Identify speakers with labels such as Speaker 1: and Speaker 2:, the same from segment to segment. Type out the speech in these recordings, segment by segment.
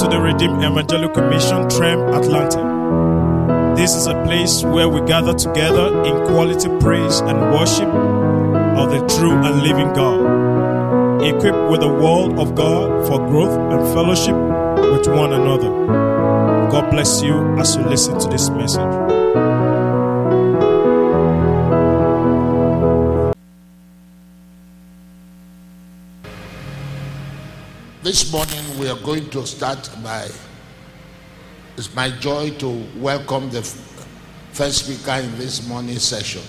Speaker 1: to the Redeemed Evangelical Mission, Trem, Atlanta. This is a place where we gather together in quality praise and worship of the true and living God, equipped with the Word of God for growth and fellowship with one another. God bless you as you listen to this message.
Speaker 2: This morning we are going to start by. It's my joy to welcome the first speaker in this morning session.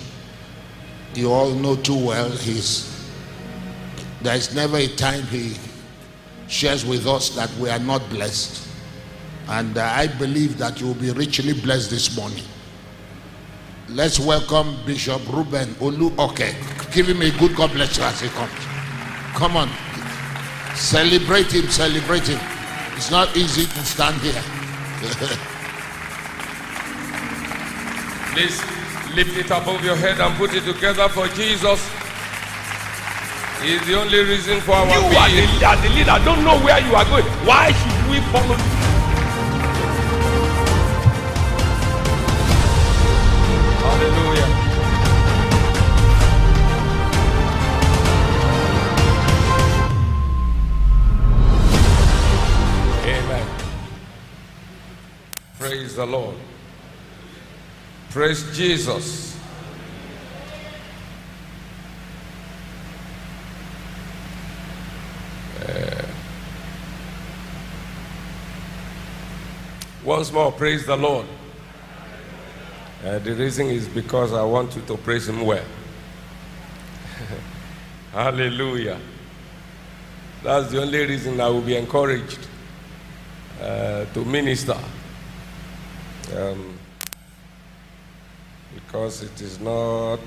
Speaker 2: You all know too well he's. There is never a time he shares with us that we are not blessed, and uh, I believe that you will be richly blessed this morning. Let's welcome Bishop Reuben Olu Oke. Give him a good God bless you as he comes. Come on. Celebrate him, celebrate him. It's not easy to stand here.
Speaker 3: Please lift it above your head and put it together for Jesus. He is the only reason for our
Speaker 4: You are the
Speaker 3: being.
Speaker 4: leader, the leader. Don't know where you are going. Why should we follow you?
Speaker 3: Praise the Lord. Praise Jesus. Uh, once more, praise the Lord. Uh, the reason is because I want you to praise Him well. Hallelujah. That's the only reason I will be encouraged uh, to minister. Um, because it is not,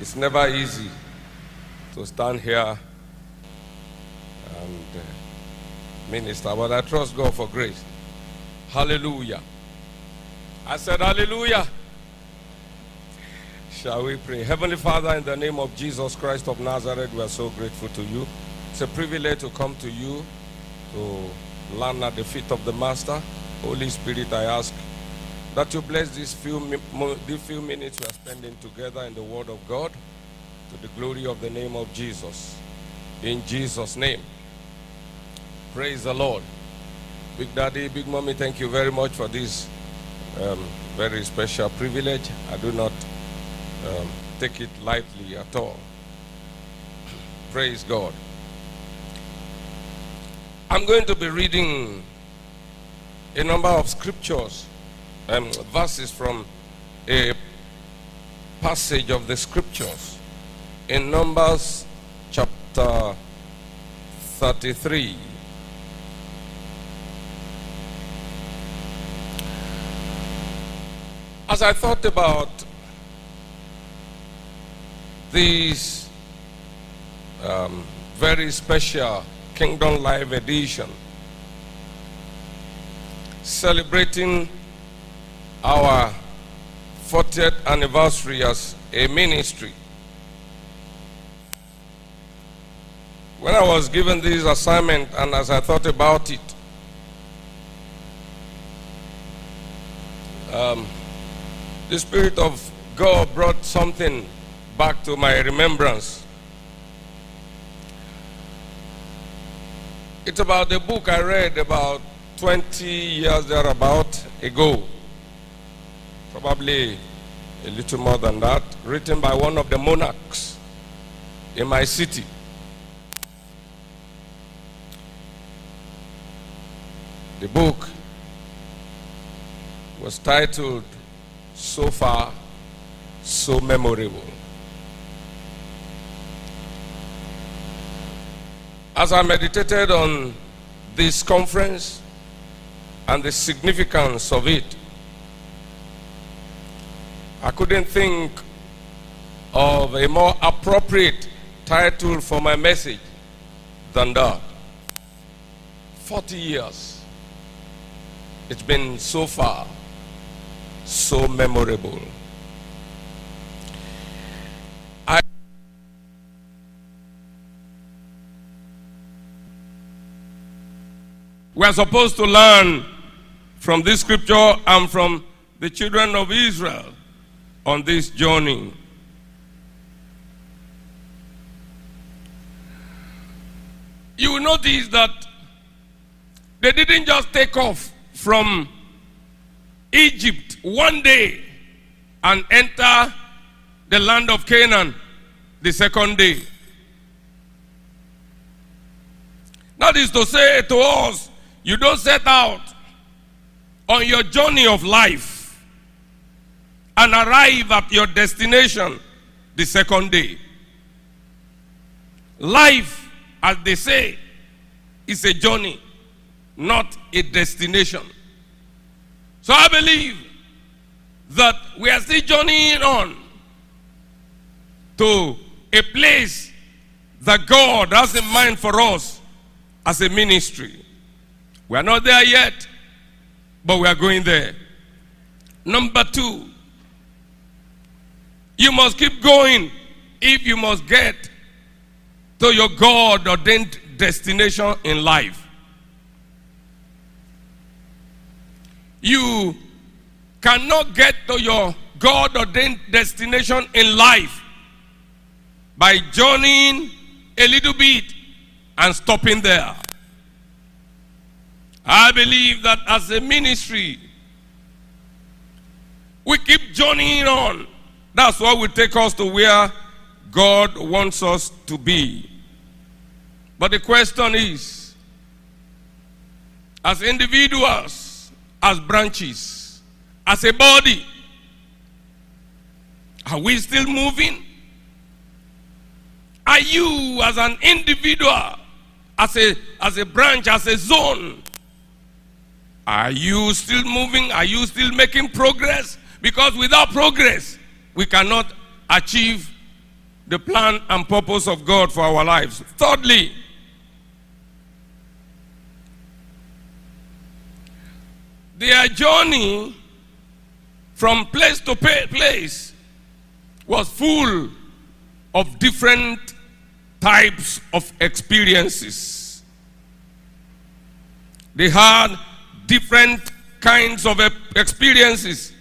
Speaker 3: it's never easy to stand here and uh, minister, but I trust God for grace. Hallelujah. I said, Hallelujah. Shall we pray? Heavenly Father, in the name of Jesus Christ of Nazareth, we are so grateful to you. It's a privilege to come to you to learn at the feet of the Master. Holy Spirit, I ask that you bless these few, these few minutes we are spending together in the Word of God to the glory of the name of Jesus. In Jesus' name. Praise the Lord. Big Daddy, Big Mommy, thank you very much for this um, very special privilege. I do not um, take it lightly at all. Praise God. I'm going to be reading a number of scriptures, um, verses from a passage of the scriptures in Numbers chapter 33. As I thought about these um, very special Kingdom Life edition, celebrating our 40th anniversary as a ministry. When I was given this assignment and as I thought about it, um, the Spirit of God brought something back to my remembrance. It's about the book I read about 20 years thereabout ago, probably a little more than that, written by one of the monarchs in my city. The book was titled So Far, So Memorable. As I meditated on this conference and the significance of it, I couldn't think of a more appropriate title for my message than that. 40 years. It's been so far, so memorable. We are supposed to learn from this scripture and from the children of Israel on this journey. You will notice that they didn't just take off from Egypt one day and enter the land of Canaan the second day. That is to say to us, you don't set out on your journey of life and arrive at your destination the second day. Life, as they say, is a journey, not a destination. So I believe that we are still journeying on to a place that God has in mind for us as a ministry. We are not there yet, but we are going there. Number two, you must keep going if you must get to your God ordained destination in life. You cannot get to your God ordained destination in life by journeying a little bit and stopping there. I believe that as a ministry, we keep journeying on. That's what will take us to where God wants us to be. But the question is as individuals, as branches, as a body, are we still moving? Are you, as an individual, as a, as a branch, as a zone, are you still moving? Are you still making progress? Because without progress, we cannot achieve the plan and purpose of God for our lives. Thirdly, their journey from place to place was full of different types of experiences. They had different kinds of experiences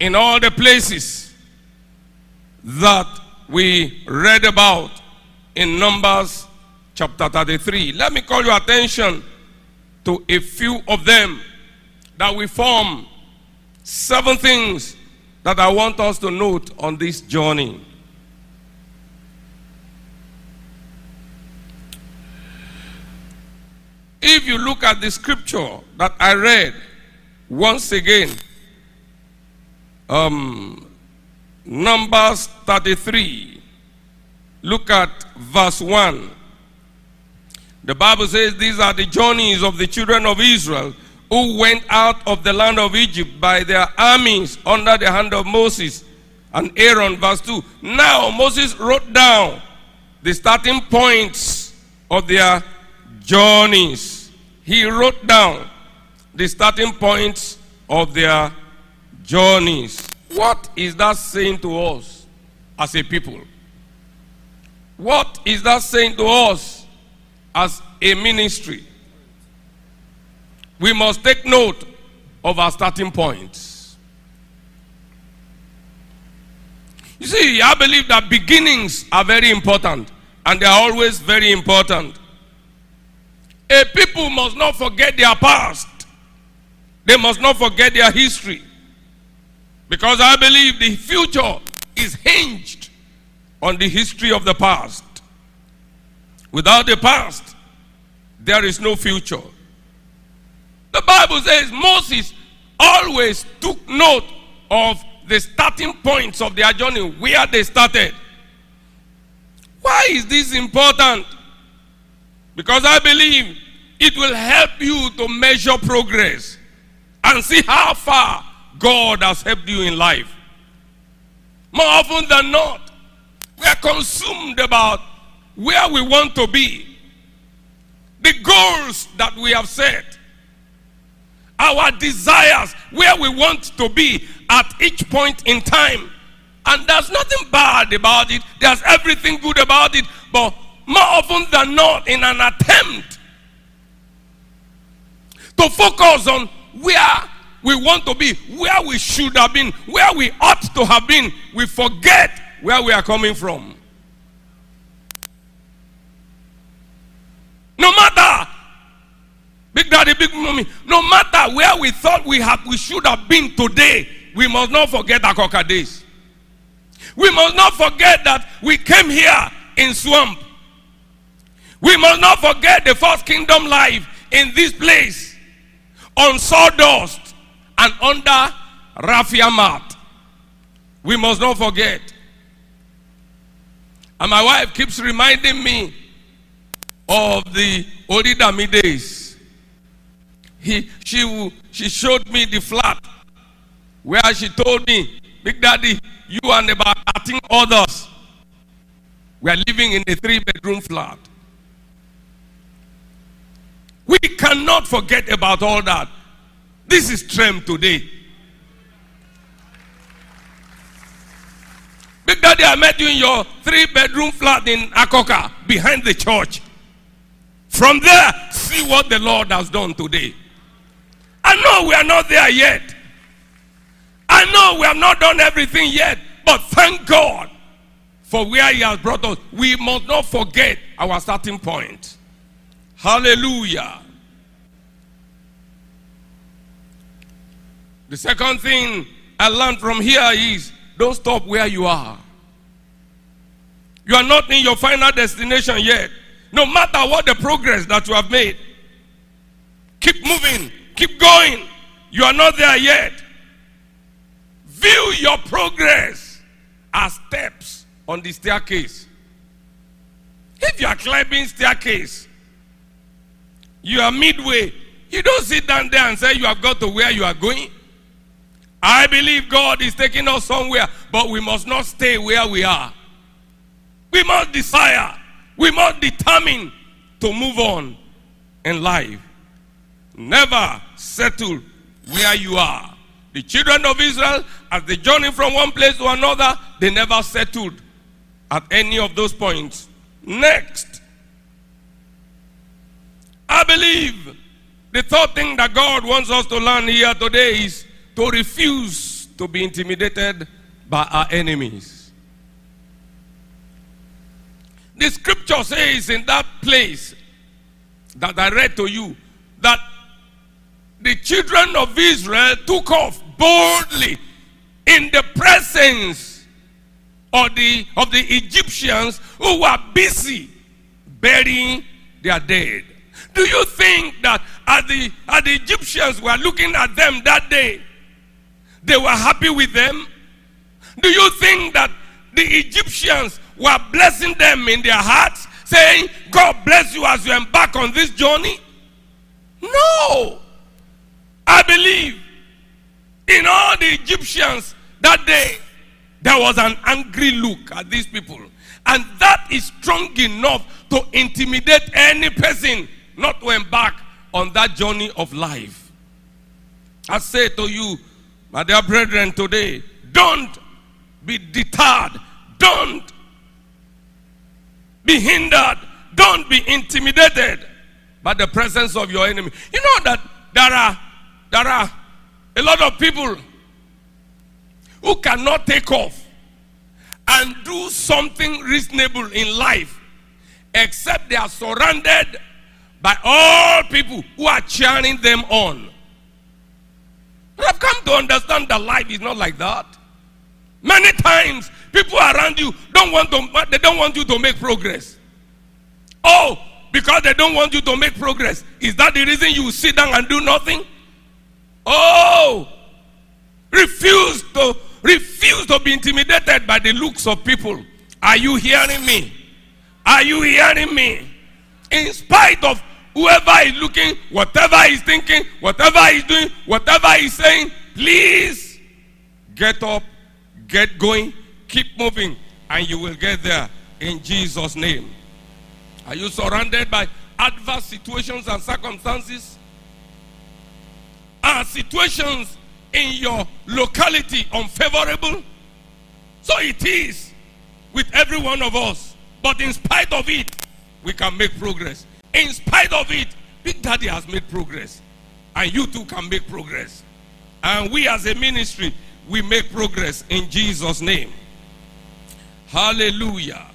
Speaker 3: in all the places that we read about in Numbers chapter 33. Let me call your attention to a few of them that we form seven things that I want us to note on this journey. If you look at the scripture that I read once again, um, Numbers 33, look at verse 1. The Bible says these are the journeys of the children of Israel who went out of the land of Egypt by their armies under the hand of Moses and Aaron. Verse 2. Now Moses wrote down the starting points of their journeys. He wrote down the starting points of their journeys. What is that saying to us as a people? What is that saying to us as a ministry? We must take note of our starting points. You see, I believe that beginnings are very important and they are always very important. A people must not forget their past. They must not forget their history. Because I believe the future is hinged on the history of the past. Without the past, there is no future. The Bible says Moses always took note of the starting points of their journey, where they started. Why is this important? Because I believe it will help you to measure progress and see how far God has helped you in life. More often than not, we are consumed about where we want to be, the goals that we have set, our desires, where we want to be at each point in time. And there's nothing bad about it, there's everything good about it, but more often than not, in an attempt to focus on where we want to be, where we should have been, where we ought to have been. We forget where we are coming from. No matter, Big Daddy, Big Mommy, no matter where we thought we have, we should have been today, we must not forget Akoka days. We must not forget that we came here in swamp. We must not forget the first kingdom life in this place on sawdust and under raffia mat. We must not forget. And my wife keeps reminding me of the Odidami days. He, she, she showed me the flat where she told me, Big Daddy, you and about 13 others we are living in a three bedroom flat. We cannot forget about all that. This is Trem today. Big Daddy, I met you in your three bedroom flat in Akoka behind the church. From there, see what the Lord has done today. I know we are not there yet. I know we have not done everything yet, but thank God for where He has brought us. We must not forget our starting point. Hallelujah. The second thing I learned from here is don't stop where you are. You are not in your final destination yet. No matter what the progress that you have made, keep moving, keep going. You are not there yet. View your progress as steps on the staircase. If you are climbing staircase, you are midway. You don't sit down there and say you have got to where you are going. I believe God is taking us somewhere, but we must not stay where we are. We must desire, we must determine to move on in life. Never settle where you are. The children of Israel, as they journey from one place to another, they never settled at any of those points. Next, I believe the third thing that God wants us to learn here today is to refuse to be intimidated by our enemies. The scripture says in that place that I read to you that the children of Israel took off boldly in the presence of the, of the Egyptians who were busy burying their dead. Do you think that as the, as the Egyptians were looking at them that day, they were happy with them? Do you think that the Egyptians were blessing them in their hearts, saying, God bless you as you embark on this journey? No. I believe in all the Egyptians that day, there was an angry look at these people. And that is strong enough to intimidate any person not to embark on that journey of life. I say to you, my dear brethren, today, don't be deterred. Don't be hindered. Don't be intimidated by the presence of your enemy. You know that there are there are a lot of people who cannot take off and do something reasonable in life except they are surrounded by all people who are cheering them on. I've come to understand that life is not like that. Many times people around you don't want to they don't want you to make progress. Oh, because they don't want you to make progress. Is that the reason you sit down and do nothing? Oh, refuse to refuse to be intimidated by the looks of people. Are you hearing me? Are you hearing me? In spite of whoever is looking, whatever he's thinking, whatever he's doing, whatever he's saying, please get up, get going, keep moving, and you will get there in Jesus' name. Are you surrounded by adverse situations and circumstances? Are situations in your locality unfavorable? So it is with every one of us. But in spite of it, we can make progress. In spite of it, Big Daddy has made progress. And you too can make progress. And we as a ministry, we make progress in Jesus' name. Hallelujah.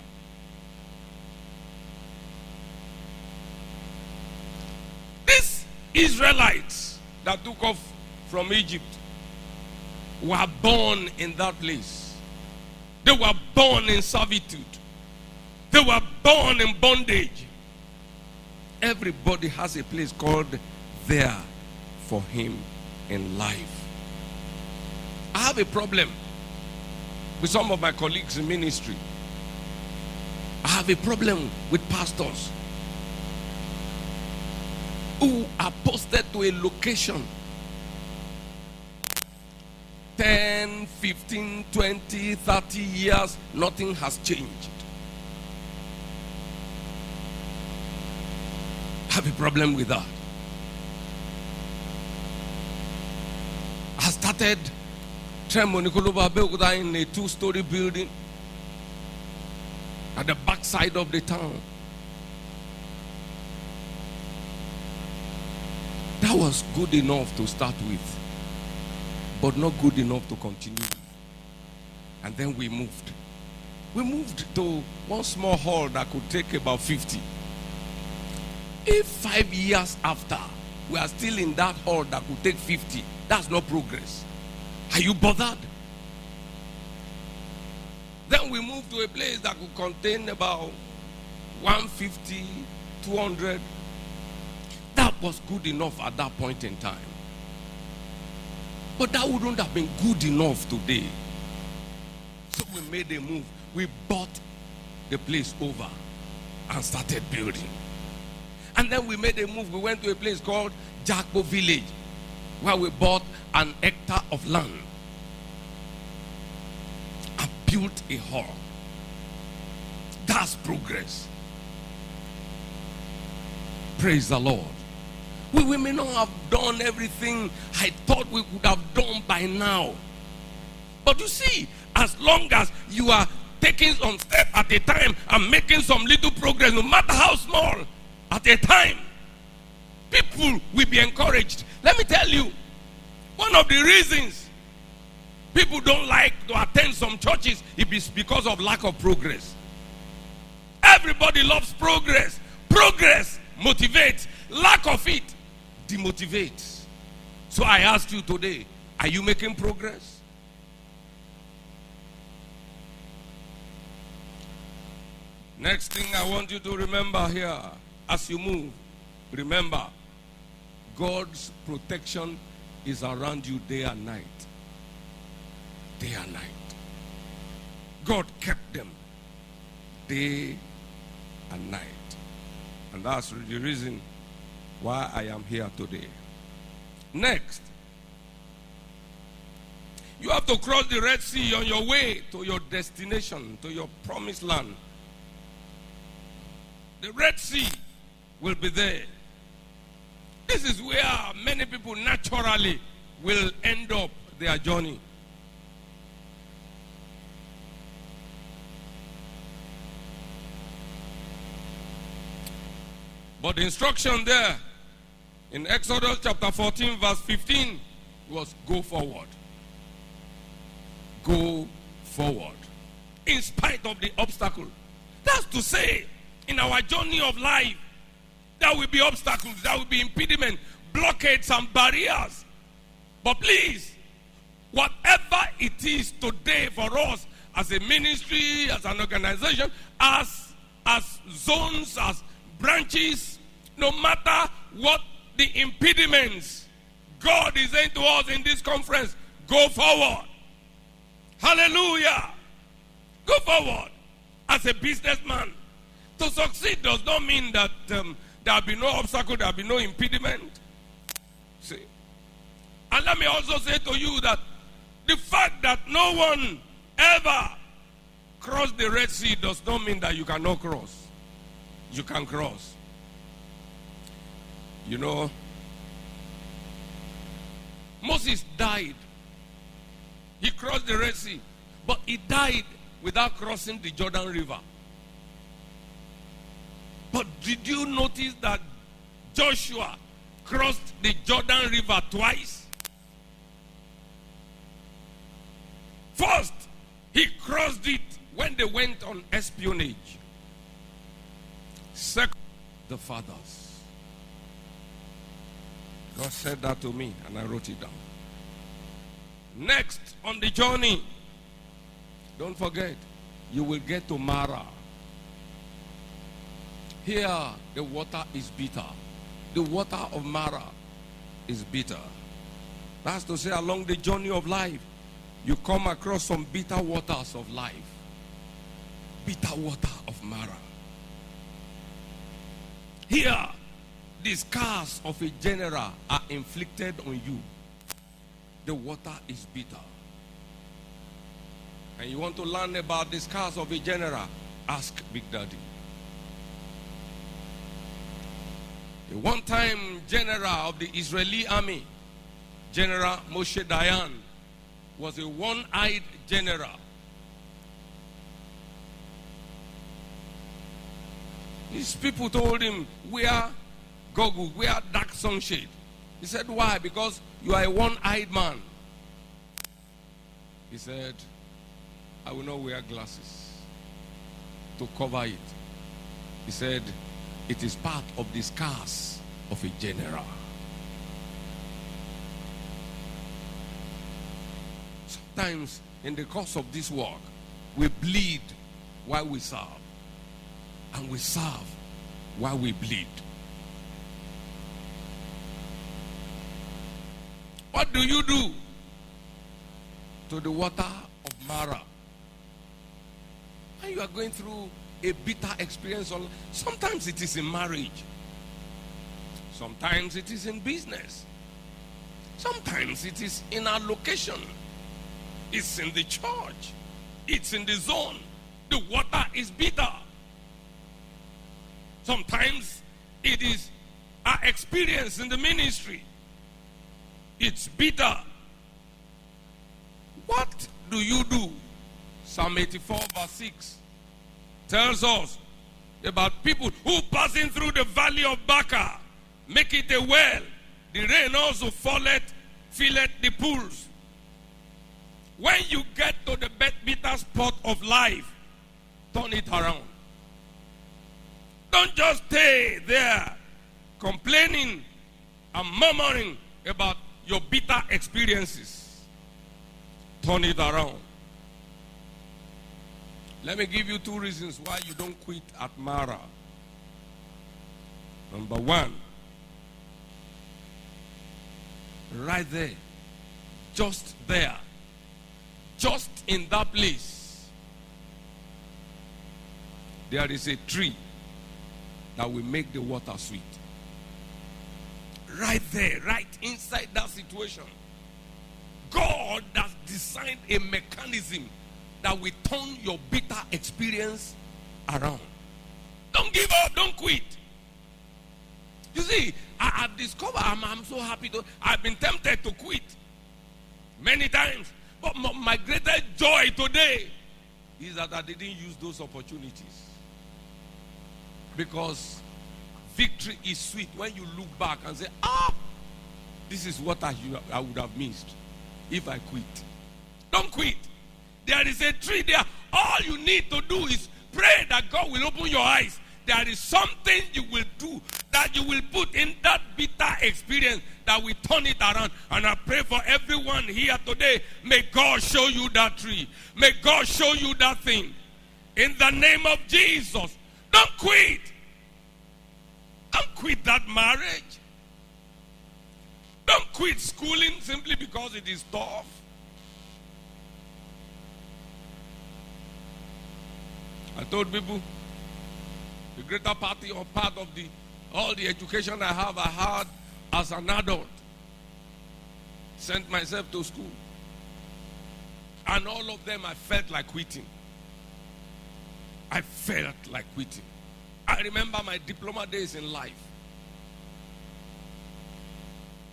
Speaker 3: These Israelites that took off from Egypt were born in that place. They were born in servitude. They were born in bondage. Everybody has a place called there for him in life. I have a problem with some of my colleagues in ministry. I have a problem with pastors who are posted to a location 10, 15, 20, 30 years, nothing has changed. I have a problem with that. I started Abeokuta in a two story building at the backside of the town. That was good enough to start with, but not good enough to continue. And then we moved. We moved to one small hall that could take about 50. If five years after we are still in that hall that could take 50, that's not progress. Are you bothered? Then we moved to a place that could contain about 150, 200. That was good enough at that point in time. But that wouldn't have been good enough today. So we made a move. We bought the place over and started building. And then we made a move. We went to a place called Jakbo Village where we bought an hectare of land and built a hall. That's progress. Praise the Lord. We, we may not have done everything I thought we would have done by now. But you see, as long as you are taking some step at a time and making some little progress, no matter how small, at a time, people will be encouraged. Let me tell you, one of the reasons people don't like to attend some churches is because of lack of progress. Everybody loves progress. Progress motivates. Lack of it demotivates. So I ask you today, are you making progress? Next thing I want you to remember here as you move, remember God's protection is around you day and night. Day and night. God kept them day and night. And that's the reason why I am here today. Next, you have to cross the Red Sea on your way to your destination, to your promised land. The Red Sea will be there. This is where many people naturally will end up their journey. But the instruction there in Exodus chapter 14, verse 15 was go forward. Go forward. In spite of the obstacle. That's to say, in our journey of life, there will be obstacles, there will be impediment, blockades, and barriers. But please, whatever it is today for us as a ministry, as an organization, as as zones, as branches, no matter what the impediments, God is saying to us in this conference, go forward. Hallelujah. Go forward. As a businessman, to succeed does not mean that um, there will be no obstacle, there will be no impediment. See? And let me also say to you that the fact that no one ever crossed the Red Sea does not mean that you cannot cross. You can cross. You know, Moses died. He crossed the Red Sea, but he died without crossing the Jordan River. But did you notice that Joshua crossed the Jordan River twice? First, he crossed it when they went on espionage. Second, the fathers. God said that to me, and I wrote it down. Next, on the journey, don't forget, you will get to Marah. Here, the water is bitter. The water of Marah is bitter. That's to say, along the journey of life, you come across some bitter waters of life. Bitter water of Marah. Here, the scars of a general are inflicted on you. The water is bitter. And you want to learn about the scars of a general? Ask Big Daddy. A one time general of the Israeli army, General Moshe Dayan, was a one eyed general. His people told him, Wear goggle, wear dark sunshade. He said, Why? Because you are a one eyed man. He said, I will not wear glasses to cover it. He said, It is part of the scars of a general. Sometimes in the course of this work, we bleed while we serve, and we serve while we bleed. What do you do to the water of Marah? And you are going through a bitter experience. Sometimes it is in marriage, sometimes it is in business, sometimes it is in our location, it's in the church, it's in the zone. The water is bitter. Sometimes it is our experience in the ministry. It's bitter. What do you do? Psalm 84, verse 6 tells us about people who passing through the valley of Baca make it a well. The rain also falleth, filleth the pools. When you get to the bitter spot of life, turn it around. Don't just stay there complaining and murmuring about your bitter experiences. Turn it around. Let me give you two reasons why you don't quit at Marah. Number one, right there, just there, just in that place, there is a tree that will make the water sweet. Right there, right inside that situation. God has designed a mechanism that will turn your bitter experience around. Don't give up, don't quit. You see, I have discovered, I'm, I'm so happy to, I've been tempted to quit many times. But my, my greatest joy today is that I didn't use those opportunities. Because victory is sweet when you look back and say, ah, this is what I, I would have missed if I quit. Don't quit. There is a tree there. All you need to do is pray that God will open your eyes. There is something you will do that you will put in that bitter experience that will turn it around. And I pray for everyone here today. May God show you that tree. May God show you that thing. In the name of Jesus. Don't quit. Don't quit that marriage. Don't quit schooling simply because it is tough. I told people the greater party or part of the all the education I have I had as an adult. Sent myself to school. And all of them I felt like quitting. I felt like quitting. I remember my diploma days in life.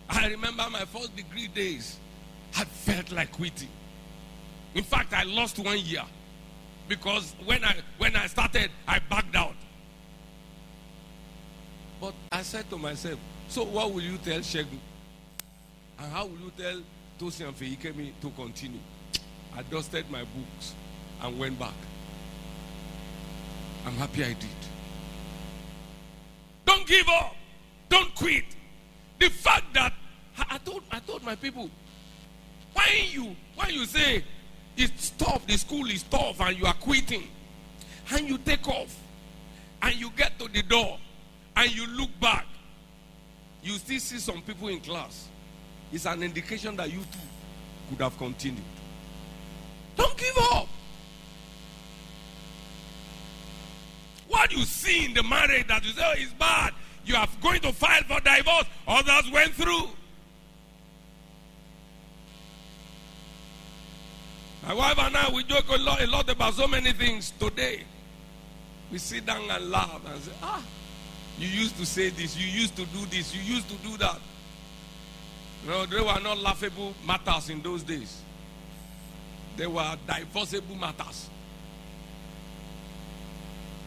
Speaker 3: I remember my first degree days. I felt like quitting. In fact, I lost one year because when I when I started, I backed out. But I said to myself, so what will you tell Shegun? And how will you tell Tosi and Feikemi to continue? I dusted my books and went back. I'm happy I did. Don't give up. Don't quit. The fact that I, I told I told my people, why you why you say it's tough, the school is tough, and you are quitting, and you take off, and you get to the door, and you look back, you still see some people in class. It's an indication that you too could have continued. Don't give up. What you see in the marriage that you say oh, is bad, you are going to file for divorce. Others went through. My wife and I, we joke a lot, a lot about so many things today. We sit down and laugh and say, ah, you used to say this, you used to do this, you used to do that. No, they were not laughable matters in those days. They were divorceable matters.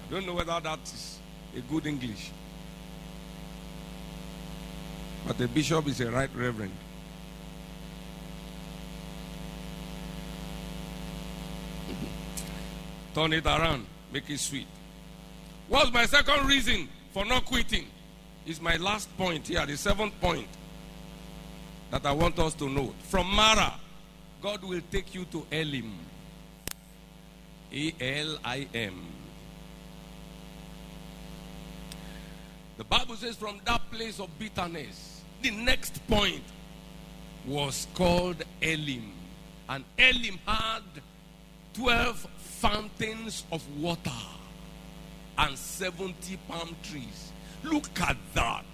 Speaker 3: I don't know whether that is a good English. But the bishop is a right reverend. Turn it around, make it sweet. What's my second reason for not quitting? Is my last point here, the seventh point that I want us to note. From Marah, God will take you to Elim. E L I M. The Bible says, from that place of bitterness, the next point was called Elim. And Elim had 12 fountains of water and 70 palm trees. Look at that.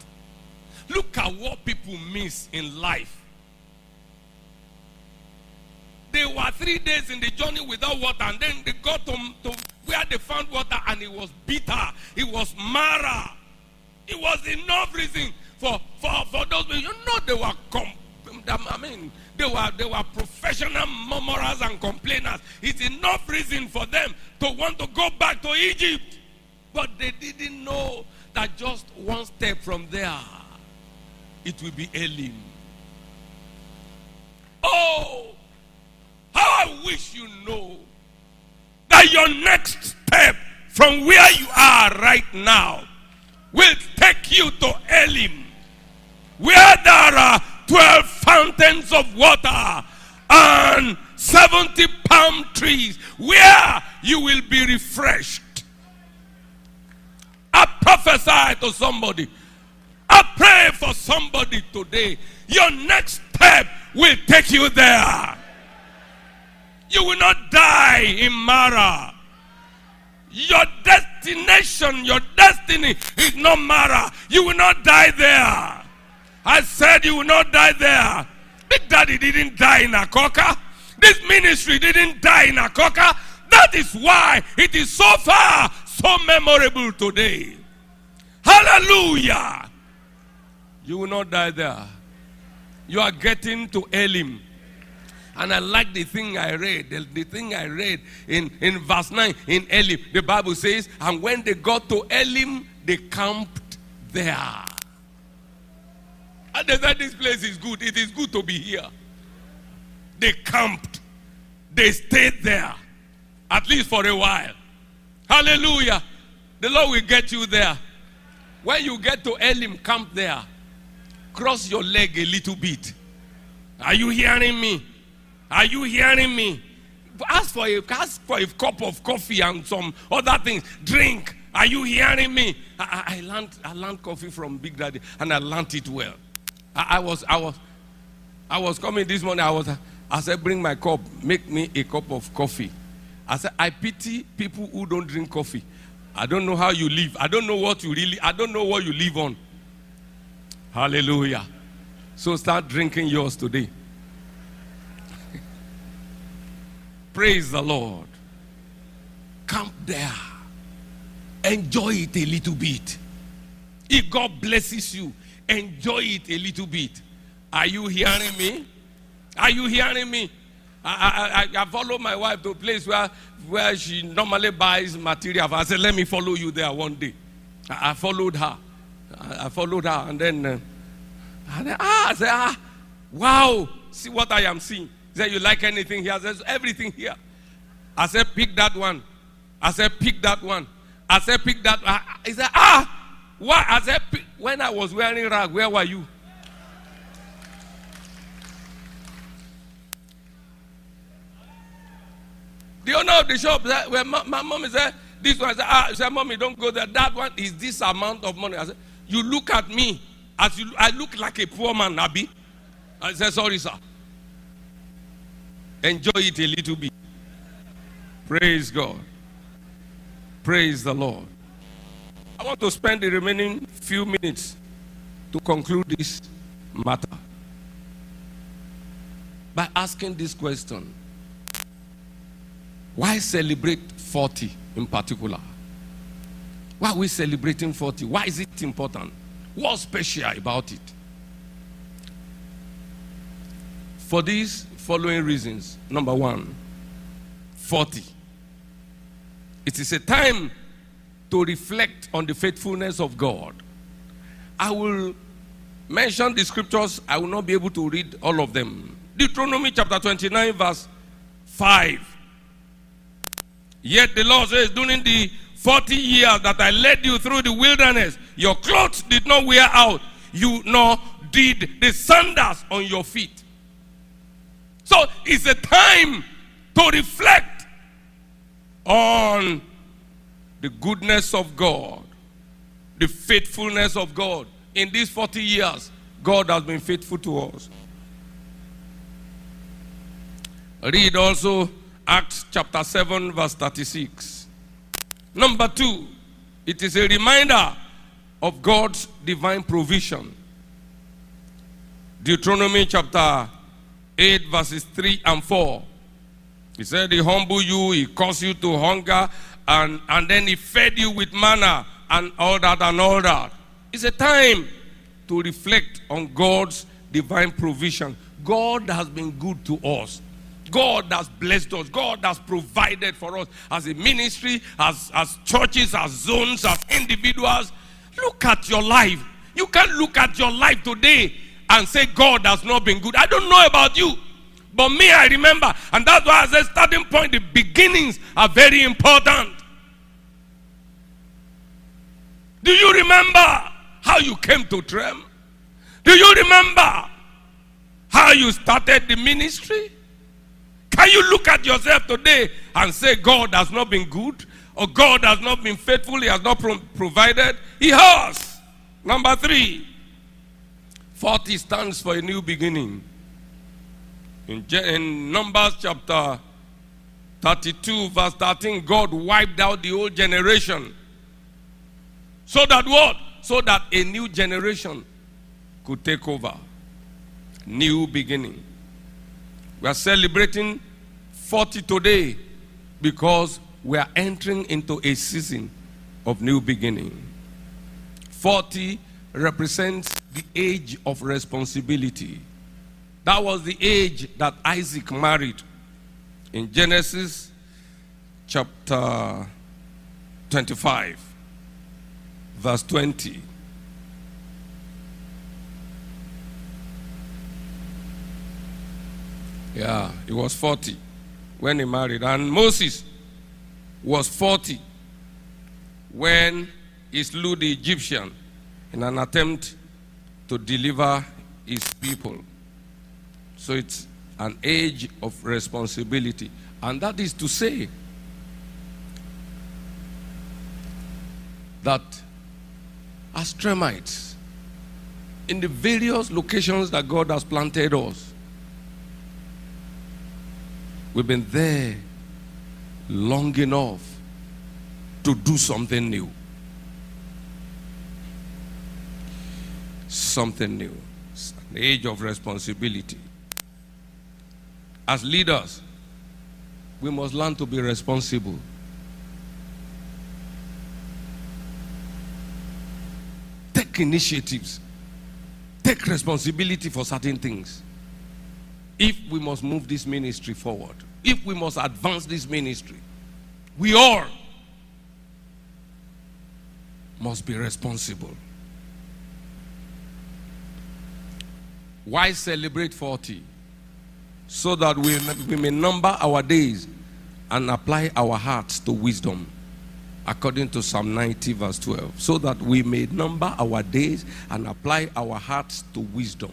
Speaker 3: Look at what people miss in life. They were three days in the journey without water, and then they got to, to where they found water, and it was bitter. It was Marah. It was enough reason for, for, for those people. You know, they were, com- I mean, they were, they were professional murmurers and complainers. It's enough reason for them to want to go back to Egypt. But they didn't know that just one step from there, it will be Elim. Oh, how I wish you know that your next step from where you are right now will take you to Elim, where there are 12 fountains of water and 70 palm trees, where you will be refreshed. I prophesy to somebody. I pray for somebody today. Your next step will take you there. You will not die in Marah. Your destination, your destiny is not Marah. You will not die there. I said you will not die there. Big Daddy didn't die in Akoka. This ministry didn't die in Akoka. That is why it is so far so memorable today. Hallelujah. You will not die there. You are getting to Elim. And I like the thing I read. The, the, thing I read in, in verse 9 in Elim. The Bible says, and when they got to Elim, they camped there. Said, This place is good. It is good to be here. They camped. They stayed there. At least for a while. Hallelujah. The Lord will get you there. When you get to Elim, camp there. Cross your leg a little bit. Are you hearing me? Are you hearing me? Ask for a ask for a cup of coffee and some other things. Drink. Are you hearing me? I, I, I learned I learned coffee from Big Daddy and I learned it well. I, I was I was I was coming this morning. I was I said, bring my cup, make me a cup of coffee. I said, I pity people who don't drink coffee. I don't know how you live. I don't know what you really, I don't know what you live on. Hallelujah. So start drinking yours today. Praise the Lord. Camp there. Enjoy it a little bit. If God blesses you, enjoy it a little bit. Are you hearing me? Are you hearing me? I, I, I follow my wife to a place where, where she normally buys material. I said, let me follow you there one day. I, I followed her. I, followed her, and then, uh, and then ah, I said, ah, wow, see what I am seeing. He said, you like anything here? I said, everything here. I said, pick that one. I said, pick that one. I said, pick that. One. He said, ah, why? I said, pick. When I was wearing rag, where were you? The owner of the shop said, well, my, my mom said, this one. I said, ah, said, mommy, don't go there. That one is this amount of money. I said, you look at me as you, I look like a poor man, Nabi. I said, sorry, sir. Enjoy it a little bit. Praise God. Praise the Lord. I want to spend the remaining few minutes to conclude this matter by asking this question Why celebrate 40 in particular? Why are we celebrating 40? Why is it important? What's special about it? For these following reasons. Number one, 40. It is a time to reflect on the faithfulness of God. I will mention the scriptures, I will not be able to read all of them. Deuteronomy chapter 29, verse 5. Yet the Lord says, during the 40 years that I led you through the wilderness, your clothes did not wear out, you nor did the sandals on your feet. So it's a time to reflect on the goodness of God, the faithfulness of God. In these 40 years, God has been faithful to us. Read also Acts chapter 7, verse 36. Number two, it is a reminder of God's divine provision. Deuteronomy chapter 8, verses 3 and 4. He said, He humble you, He caused you to hunger, and, and then He fed you with manna and all that and all that. It's a time to reflect on God's divine provision. God has been good to us. God has blessed us. God has provided for us as a ministry, as, as churches, as zones, as individuals. Look at your life. You can't look at your life today and say God has not been good. I don't know about you. But me, I remember. And that's why I said starting point, the beginnings are very important. Do you remember how you came to Trem? Do you remember how you started the ministry? Can you look at yourself today and say God has not been good? Or God has not been faithful? He has not pro- provided? He has. Number three, 40 stands for a new beginning. In, in Numbers chapter 32, verse 13, God wiped out the old generation. So that what? So that a new generation could take over. New beginning. We are celebrating 40 today because we are entering into a season of new beginning. 40 represents the age of responsibility. That was the age that Isaac married. In Genesis chapter 25, verse 20. Yeah, he was 40 when he married. And Moses was 40 when he slew the Egyptian in an attempt to deliver his people. So it's an age of responsibility. And that is to say that as Tremites, in the various locations that God has planted us, we've been there long enough to do something new. something new. It's an age of responsibility. As leaders, we must learn to be responsible. take initiatives, take responsibility for certain things. If we must move this ministry forward, if we must advance this ministry, we all must be responsible. Why celebrate 40? So that we, we may number our days and apply our hearts to wisdom. According to Psalm 90, verse 12. So that we may number our days and apply our hearts to wisdom.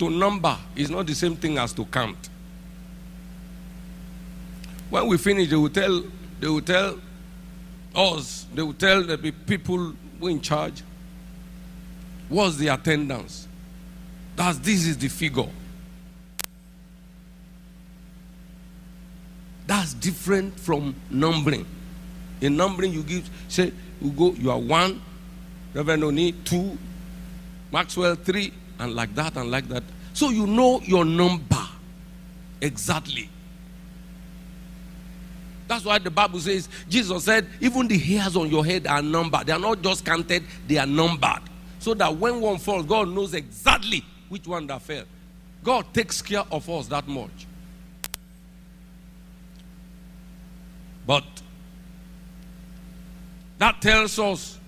Speaker 3: To number is not the same thing as to count. When we finish, they will tell, they will tell us, they will tell the people who in charge, what's the attendance? That's this is the figure. That's different from numbering. In numbering, you give, say, you go, you are one, Reverend Oni, two, Maxwell, three, and like that, and like that. So you know your number exactly. That's why the Bible says, Jesus said, even the hairs on your head are numbered. They are not just counted, they are numbered. So that when one falls, God knows exactly which one that fell. God takes care of us that much. But that tells us,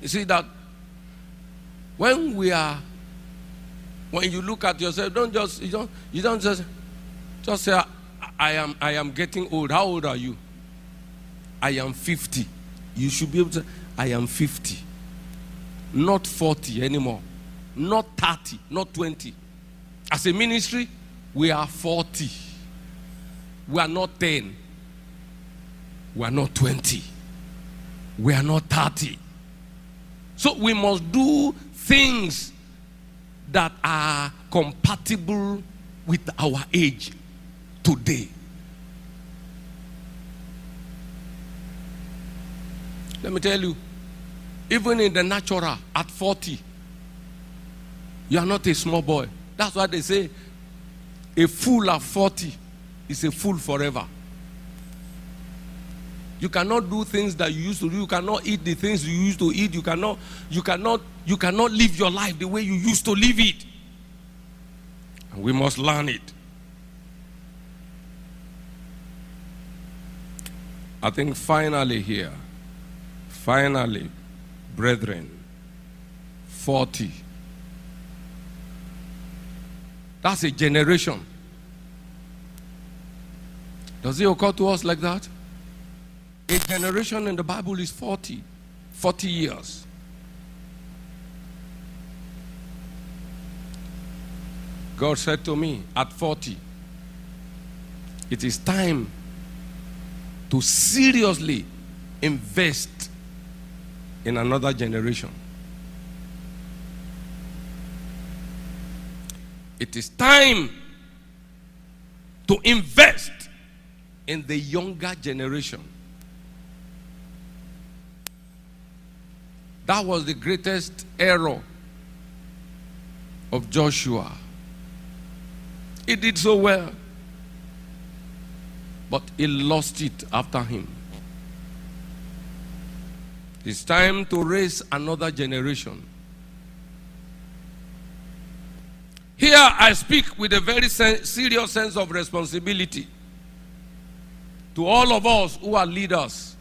Speaker 3: you see, that when we are, when you look at yourself, don't just, you don't, you don't just, just say, I am, I am getting old. How old are you? I am 50. You should be able to, I am 50. Not 40 anymore. Not 30, not 20. As a ministry, we are 40. We are not 10. We are not 20. We are not 30. So we must do things that are compatible with our age today. Let me tell you, even in the natural, at 40, you are not a small boy. That's why they say a fool at 40 is a fool forever. You cannot do things that you used to do. You cannot eat the things you used to eat. You cannot, you cannot, you cannot live your life the way you used to live it. And we must learn it. I think finally here, finally, brethren, 40. That's a generation. Does it occur to us like that? A generation in the Bible is 40. 40 years. God said to me at 40, it is time to seriously invest in another generation. It is time to invest in the younger generation. That was the greatest error of Joshua. He did so well, but he lost it after him. It's time to raise another generation. Here I speak with a very serious sense of responsibility to all of us who are leaders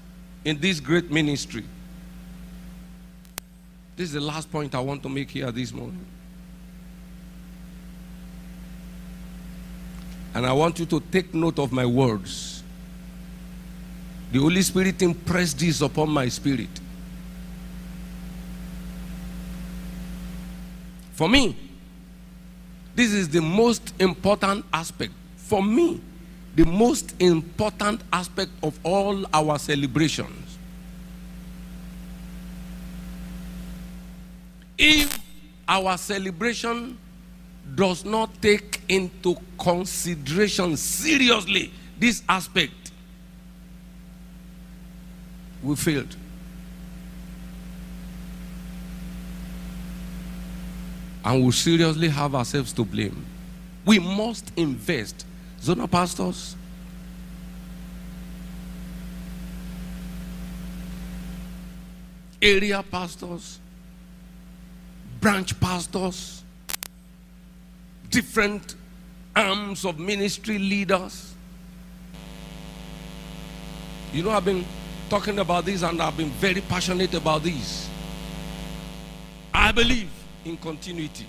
Speaker 3: in this great ministry. This is the last point I want to make here this morning. And I want you to take note of my words. The Holy Spirit impressed this upon my spirit. For me, this is the most important aspect. For me, the most important aspect of all our celebrations. If our celebration does not take into consideration seriously this aspect, we failed. and we seriously have ourselves to blame. We must invest. Zona pastors, area pastors, branch pastors, different arms of ministry leaders. You know, I've been talking about this and I've been very passionate about this. I believe in continuity.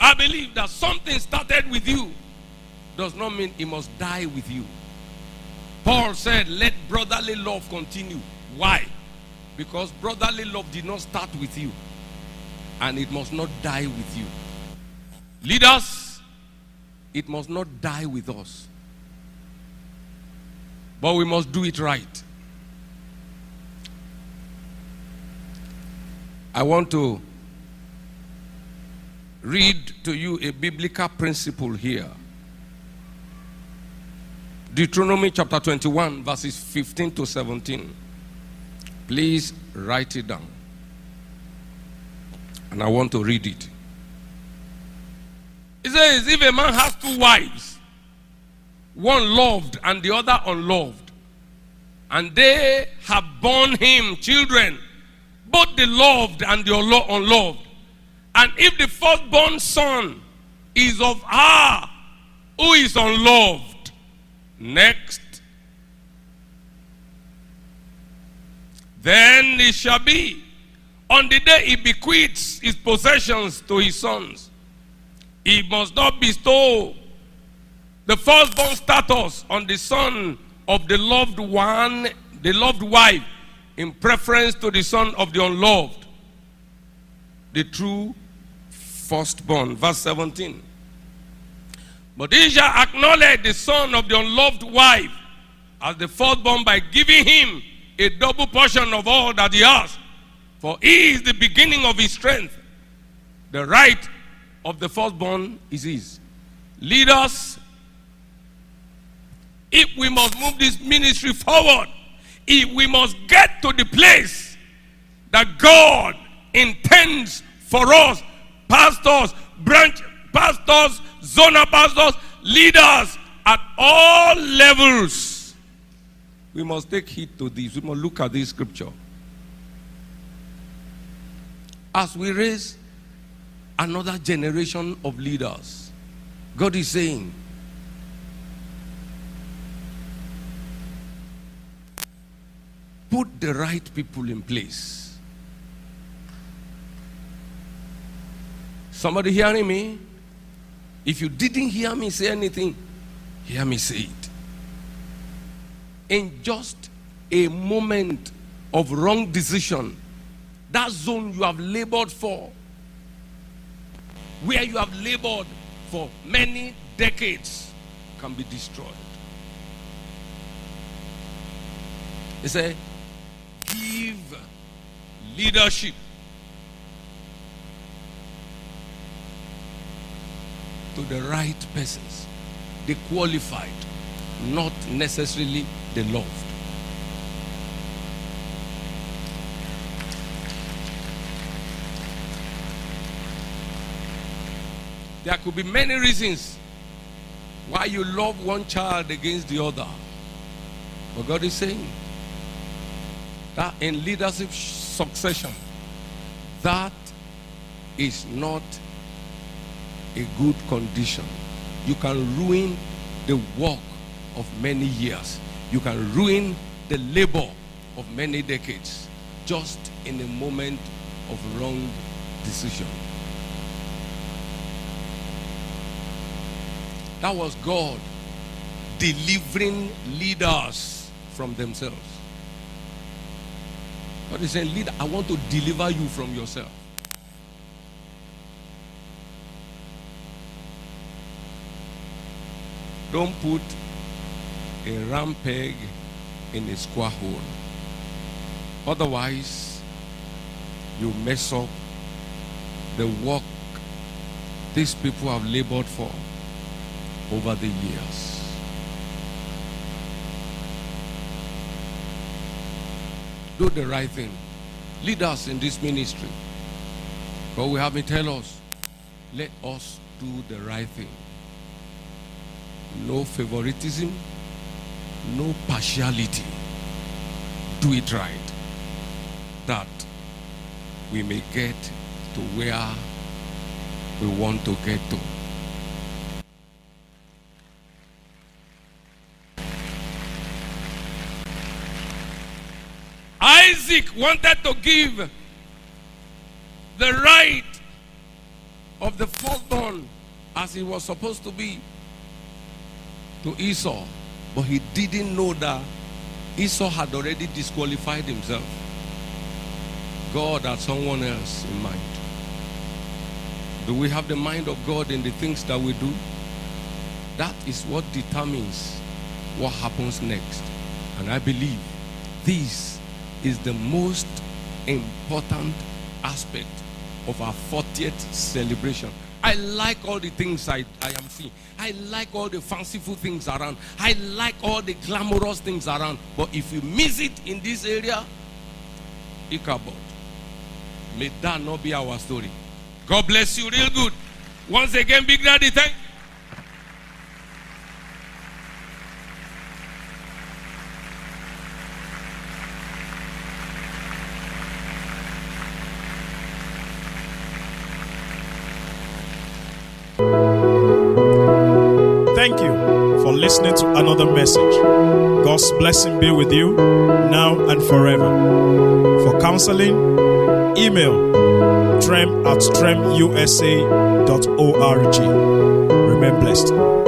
Speaker 3: I believe that something started with you does not mean it must die with you. Paul said, Let brotherly love continue. Why? Because brotherly love did not start with you, and it must not die with you. Leaders, it must not die with us, but we must do it right. I want to read to you a biblical principle here. Deuteronomy chapter 21, verses 15 to 17. Please write it down. And I want to read it. It says, If a man has two wives, one loved and the other unloved, and they have borne him children, both the loved and the unloved, and if the firstborn son is of her who is unloved, next, then it shall be on the day he bequeaths his possessions to his sons, he must not bestow the firstborn status on the son of the loved one, the loved wife, in preference to the son of the unloved, the true firstborn. Verse 17. But he shall acknowledge the son of the unloved wife as the firstborn by giving him a double portion of all that he has. For he is the beginning of his strength. The right of the firstborn is his. Leaders, if we must move this ministry forward, if we must get to the place that God intends for us, pastors, branch pastors, zonal pastors, leaders at all levels, we must take heed to this. We must look at this scripture. As we raise another generation of leaders, God is saying, put the right people in place. Somebody hearing me? If you didn't hear me say anything, hear me say it. In just a moment of wrong decision, that zone you have labored for, where you have labored for many decades, can be destroyed. He said, give leadership to the right persons, the qualified, not necessarily the loved. There could be many reasons why you love one child against the other. But God is saying that in leadership succession, that is not a good condition. You can ruin the work of many years. You can ruin the labor of many decades just in a moment of wrong decision. That was God delivering leaders from themselves. God is saying, Leader, I want to deliver you from yourself. Don't put a round peg in a square hole. Otherwise, you mess up the work these people have labored for over the years. Do the right thing. Lead us in this ministry. But we have me tell us, let us do the right thing. No favoritism, no partiality. Do it right. That we may get to where we want to get to. Isaac wanted to give the right of the firstborn as he was supposed to be to Esau. But he didn't know that Esau had already disqualified himself. God had someone else in mind. Do we have the mind of God in the things that we do? That is what determines what happens next. And I believe this is the most important aspect of our 40th celebration. I like all the things I, I am seeing. I like all the fanciful things around. I like all the glamorous things around. But if you miss it in this area, Ichabod. May that not be our story. God bless you real good. Once again, Big Daddy, thank you.
Speaker 1: Blessing be with you now and forever. For counseling, email trem at tremusa.org. Remain blessed.